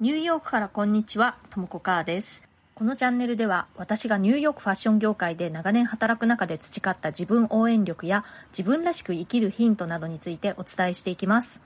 ニューヨークからこんにちは、ともこかーです。このチャンネルでは私がニューヨークファッション業界で長年働く中で培った自分応援力や自分らしく生きるヒントなどについてお伝えしていきます。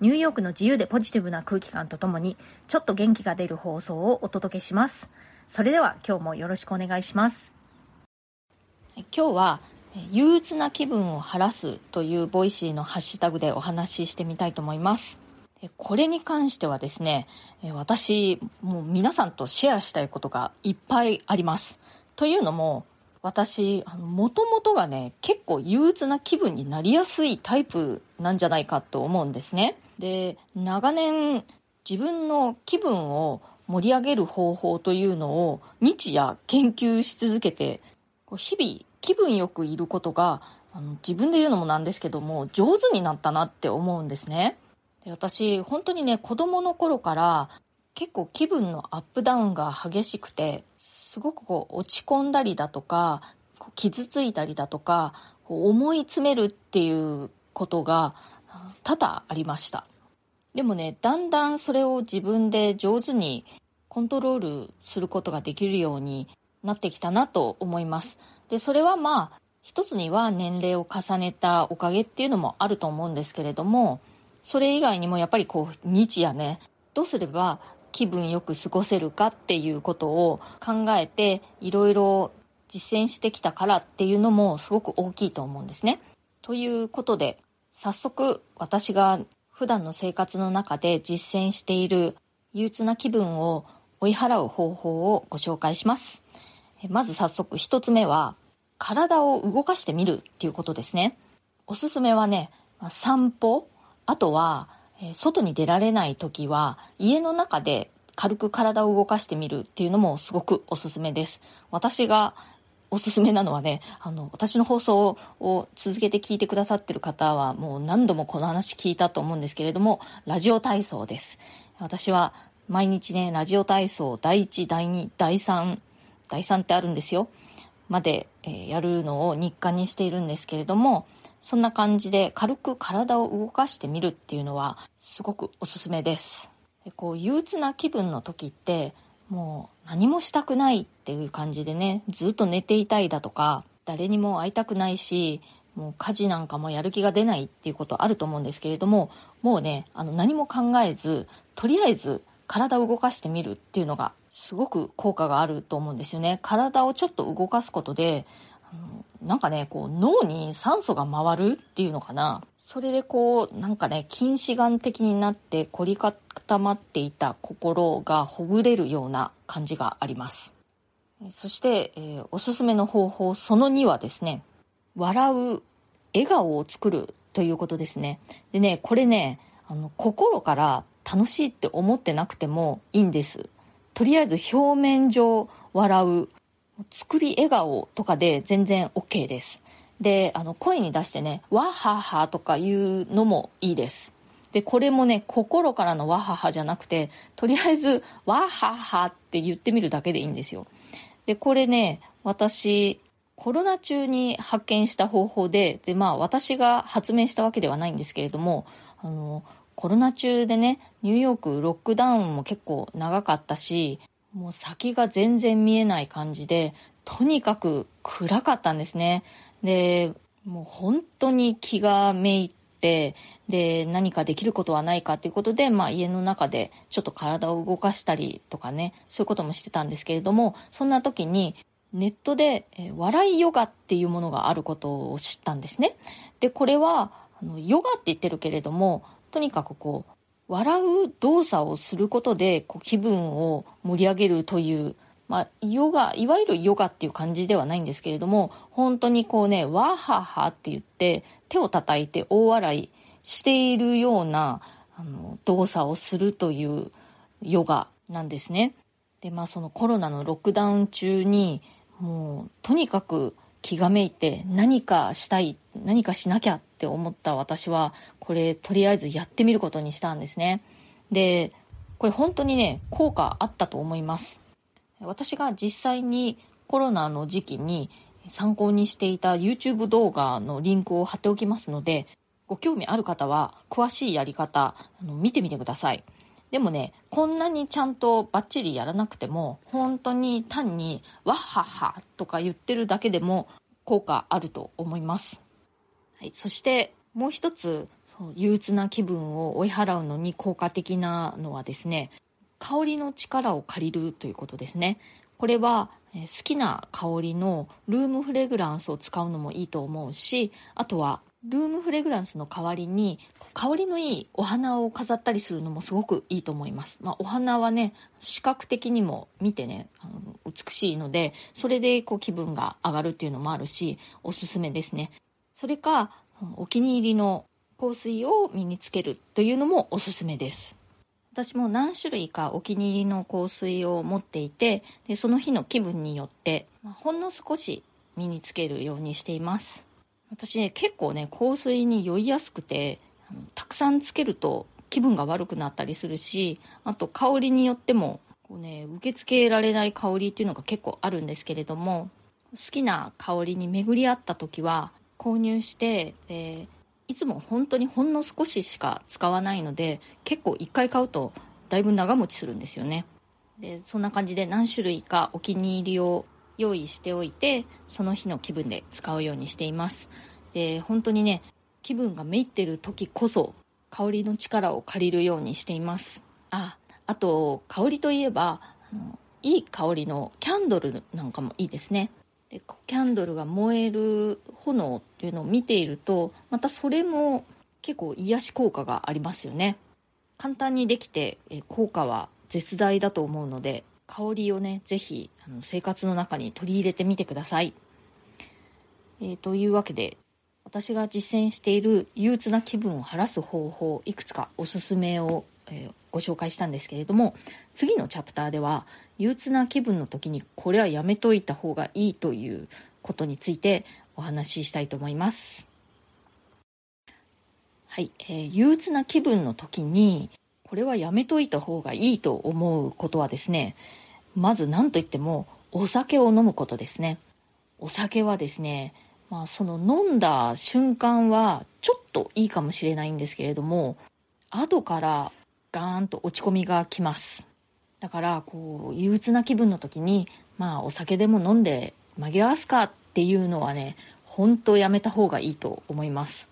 ニューヨークの自由でポジティブな空気感とともにちょっと元気が出る放送をお届けします。それでは今日もよろしくお願いします。今日は憂鬱な気分を晴らすというボイシーのハッシュタグでお話ししてみたいと思います。これに関してはですね、私、もう皆さんとシェアしたいことがいっぱいあります。というのも、私、もともとがね、結構憂鬱な気分になりやすいタイプなんじゃないかと思うんですね。で、長年、自分の気分を盛り上げる方法というのを日夜研究し続けて、日々気分よくいることが、あの自分で言うのもなんですけども、上手になったなって思うんですね。で私、本当にね、子供の頃から結構気分のアップダウンが激しくて、すごくこう落ち込んだりだとか、傷ついたりだとか、思い詰めるっていうことが多々ありました。でもね、だんだんそれを自分で上手にコントロールすることができるようになってきたなと思います。で、それはまあ、一つには年齢を重ねたおかげっていうのもあると思うんですけれども、それ以外にもやっぱりこう日夜ねどうすれば気分よく過ごせるかっていうことを考えていろいろ実践してきたからっていうのもすごく大きいと思うんですね。ということで早速私が普段の生活の中で実践している憂鬱な気分を追い払う方法をご紹介します。まず早速一つ目は体を動かしてみるっていうことですね。おすすめはね散歩あとは、外に出られない時は家の中で軽く体を動かしてみるっていうのもすごくおすすめです。私がおすすめなのはね、あの、私の放送を続けて聞いてくださってる方はもう何度もこの話聞いたと思うんですけれども、ラジオ体操です。私は毎日ね、ラジオ体操第1、第2、第3、第3ってあるんですよ。まで、えー、やるのを日課にしているんですけれども、そんな感じで軽く体を動かしてみるっていうのはすごくおすすめです。こう憂鬱な気分の時ってもう何もしたくないっていう感じでねずっと寝ていたいだとか誰にも会いたくないしもう家事なんかもやる気が出ないっていうことあると思うんですけれどももうねあの何も考えずとりあえず体を動かしてみるっていうのがすごく効果があると思うんですよね。体をちょっと動かすことでなんかね、こう脳に酸素が回るっていうのかな。それでこう、なんかね、近視眼的になって凝り固まっていた心がほぐれるような感じがあります。そして、えー、おすすめの方法その2はですね、笑う、笑顔を作るということですね。でね、これね、あの、心から楽しいって思ってなくてもいいんです。とりあえず表面上笑う。作り笑顔とかで全然 OK です。で、あの、声に出してね、わははとか言うのもいいです。で、これもね、心からのわははじゃなくて、とりあえず、わははって言ってみるだけでいいんですよ。で、これね、私、コロナ中に発見した方法で、で、まあ、私が発明したわけではないんですけれども、あの、コロナ中でね、ニューヨークロックダウンも結構長かったし、もう先が全然見えない感じで、とにかく暗かったんですね。で、もう本当に気がめいて、で、何かできることはないかということで、まあ家の中でちょっと体を動かしたりとかね、そういうこともしてたんですけれども、そんな時にネットで、え笑いヨガっていうものがあることを知ったんですね。で、これは、あのヨガって言ってるけれども、とにかくこう、笑う動作をすることでこう気分を盛り上げるという、まあ、ヨガ、いわゆるヨガっていう感じではないんですけれども、本当にこうね、わははって言って手を叩いて大笑いしているようなあの動作をするというヨガなんですね。で、まあそのコロナのロックダウン中にもうとにかく気がめいて何かしたい、何かしなきゃって思った私は、これとりあえずやってみることにしたんですね。で、これ本当にね、効果あったと思います。私が実際にコロナの時期に参考にしていた YouTube 動画のリンクを貼っておきますので、ご興味ある方は詳しいやり方、あの見てみてください。でもねこんなにちゃんとバッチリやらなくても本当に単に「わっはっは」とか言ってるだけでも効果あると思います、はい、そしてもう一つ憂鬱な気分を追い払うのに効果的なのはですね香りの力を借りるということですね。これは好きな香りのルームフレグランスを使うのもいいと思うしあとはルームフレグランスの代わりに香りのいいお花を飾ったりするのもすごくいいと思います、まあ、お花はね視覚的にも見てねあの美しいのでそれでこう気分が上がるっていうのもあるしおすすめですね。それかお気に入りの香水を身につけるというのもおすすめです。私も何種類かお気に入りの香水を持っていてでその日の気分によって、ま、ほんの少し身につけるようにしています。私ね結構ね香水に酔いやすくてたくさんつけると気分が悪くなったりするしあと香りによってもこう、ね、受け付けられない香りっていうのが結構あるんですけれども好きな香りに巡り合った時は購入して、えー、いつも本当にほんの少ししか使わないので結構1回買うとだいぶ長持ちするんですよね。でそんな感じで何種類かお気に入りを用意しておいてその日の気分で使うようにしています。で本当にね気分がめいってる時こそ香りの力を借りるようにしています。ああと香りといえばあのいい香りのキャンドルなんかもいいですね。でキャンドルが燃える炎っていうのを見ているとまたそれも結構癒し効果がありますよね。簡単にできて効果は絶大だと思うので香りをね是非生活の中に取り入れてみてください、えー、というわけで私が実践している憂鬱な気分を晴らす方法いくつかおすすめを、えー、ご紹介したんですけれども次のチャプターでは憂鬱な気分の時にこれはやめといた方がいいということについてお話ししたいと思います。はい、えー、憂鬱な気分の時にこれはやめといた方がいいと思うことはですねまず何と言ってもお酒を飲むことですね。お酒はですねまあその飲んだ瞬間はちょっといいかもしれないんですけれども後からガーンと落ち込みがきます。だからこう憂鬱な気分の時にまあお酒でも飲んで紛らわすかっていうのはね本当やめた方がいいと思います。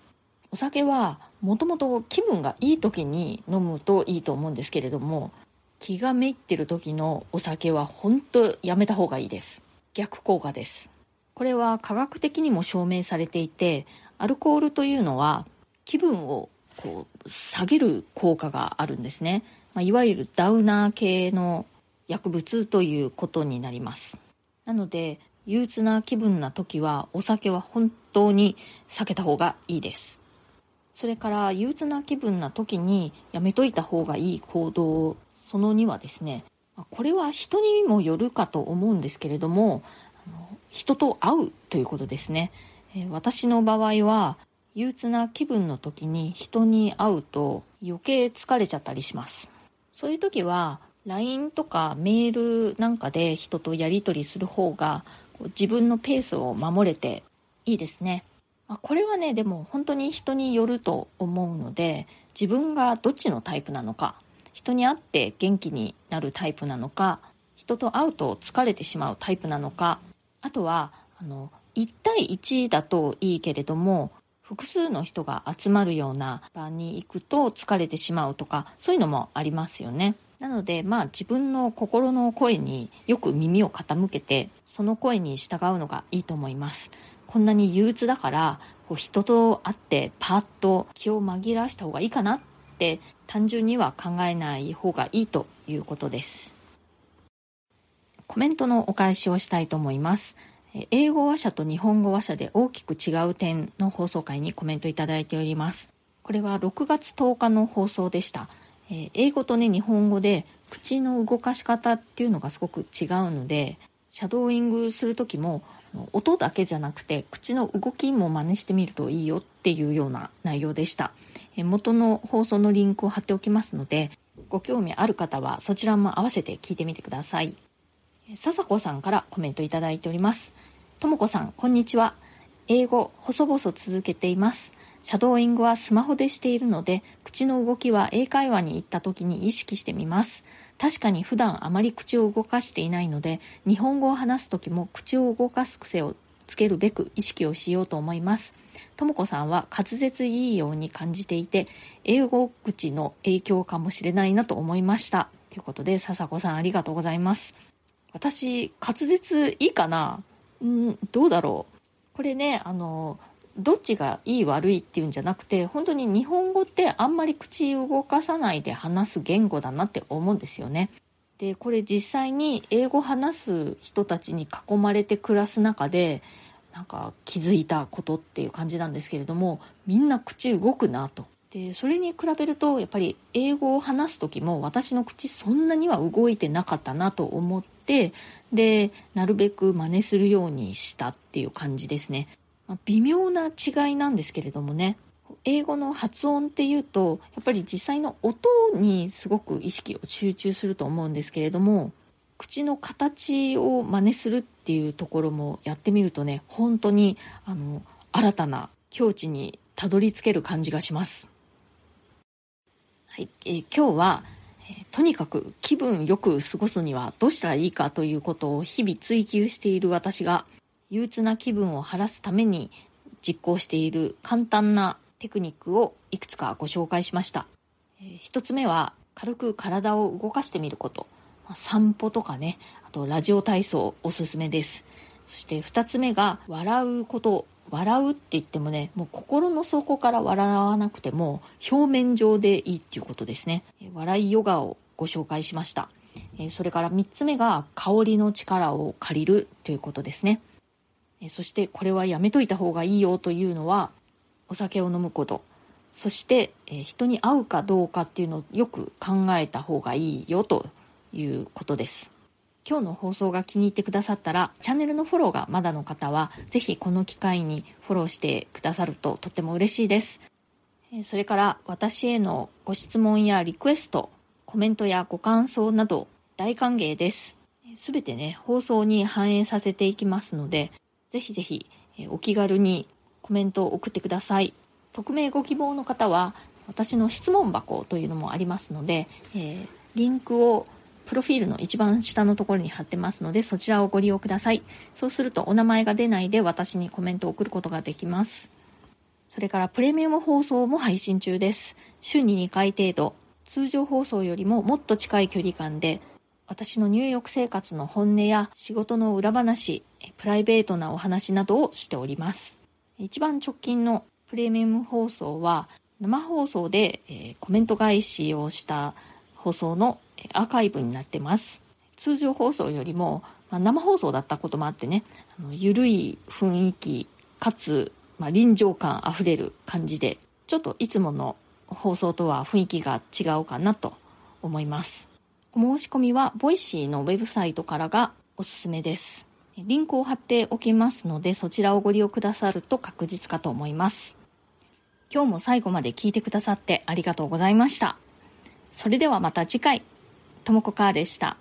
お酒はもともと気分がいい時に飲むといいと思うんですけれども気がめいってる時のお酒は本当やめた方がいいです。逆効果です。これは科学的にも証明されていてアルコールというのは気分をこう下げる効果があるんですね。まあ、いわゆるダウナー系の薬物ということになります。なので憂鬱な気分な時はお酒は本当に避けた方がいいです。それから憂鬱な気分な時にやめといた方がいい行動その2はですねこれは人にもよるかと思うんですけれども人と会うということですね私の場合は憂鬱な気分の時に人に会うと余計疲れちゃったりしますそういう時は LINE とかメールなんかで人とやり取りする方が自分のペースを守れていいですね。ま、これはねでも本当に人によると思うので自分がどっちのタイプなのか人に会って元気になるタイプなのか人と会うと疲れてしまうタイプなのかあとはあの1対1だといいけれども複数の人が集まるような場に行くと疲れてしまうとかそういうのもありますよね。なのでまあ自分の心の声によく耳を傾けてその声に従うのがいいと思います。こんなに憂鬱だからこう人と会ってパッと気を紛らわした方がいいかなって単純には考えない方がいいということです。コメントのお返しをしたいと思います。英語話者と日本語話者で大きく違う点の放送回にコメントいただいておりますこれは6月10日の放送でした英語とね日本語で口の動かし方っていうのがすごく違うのでシャドーイングする時も音だけじゃなくて口の動きも真似してみるといいよっていうような内容でした元の放送のリンクを貼っておきますのでご興味ある方はそちらも合わせて聞いてみてください笹子さんからコメントいただいております。ともこさん、こんにちは。英語、細々続けています。シャドーイングはスマホでしているので、口の動きは英会話に行った時に意識してみます。確かに普段あまり口を動かしていないので、日本語を話す時も口を動かす癖をつけるべく意識をしようと思います。ともこさんは滑舌いいように感じていて、英語口の影響かもしれないなと思いました。ということで、笹子さんありがとうございます。私、滑舌いいかな？うんどうだろう？これね、あの、どっちがいい悪いっていうんじゃなくて本当に日本語ってあんまり口動かさないで話す言語だなって思うんですよね。でこれ実際に英語話す人たちに囲まれて暮らす中でなんか気づいたことっていう感じなんですけれどもみんな口動くなと。でそれに比べるとやっぱり英語を話す時も私の口そんなには動いてなかったなと思ってでなるべく真似するようにしたっていう感じですね。ま微妙な違いなんですけれどもね英語の発音っていうとやっぱり実際の音にすごく意識を集中すると思うんですけれども口の形を真似するっていうところもやってみるとね本当にあの新たな境地にたどり着ける感じがします。はいえー、今日は、えー、とにかく気分よく過ごすにはどうしたらいいかということを日々追求している私が憂鬱な気分を晴らすために実行している簡単なテクニックをいくつかご紹介しました。えー、一つ目は軽く体を動かしてみること。散歩とかね、あとラジオ体操おすすめです。そして2つ目が笑うこと。笑うって言ってもね、もう心の底から笑わなくても表面上でいいっていうことですね。笑いヨガをご紹介しました。それから3つ目が香りの力を借りるということですね。そしてこれはやめといた方がいいよというのはお酒を飲むこと。そして人に会うかどうかっていうのをよく考えた方がいいよということです。今日の放送が気に入ってくださったらチャンネルのフォローがまだの方はぜひこの機会にフォローしてくださるととっても嬉しいです。それから私へのご質問やリクエストコメントやご感想など大歓迎です。すべてね放送に反映させていきますのでぜひぜひお気軽にコメントを送ってください。匿名ご希望の方は私の質問箱というのもありますので、えー、リンクをプロフィールの一番下のところに貼ってますので、そちらをご利用ください。そうするとお名前が出ないで私にコメントを送ることができます。それからプレミアム放送も配信中です。週に2回程度、通常放送よりももっと近い距離感で、私の入浴生活の本音や仕事の裏話、プライベートなお話などをしております。一番直近のプレミアム放送は生放送で、えコメント返しをした放送のアーカイブになってます。通常放送よりも、まあ、生放送だったこともあってね、あのゆるい雰囲気、かつ、まあ、臨場感あふれる感じで、ちょっといつもの放送とは雰囲気が違うかなと思います。お申し込みは、ボイシーのウェブサイトからがおすすめです。リンクを貼っておきますので、そちらをご利用くださると確実かと思います。今日も最後まで聞いてくださってありがとうございました。それではまた次回。ともこかーでした。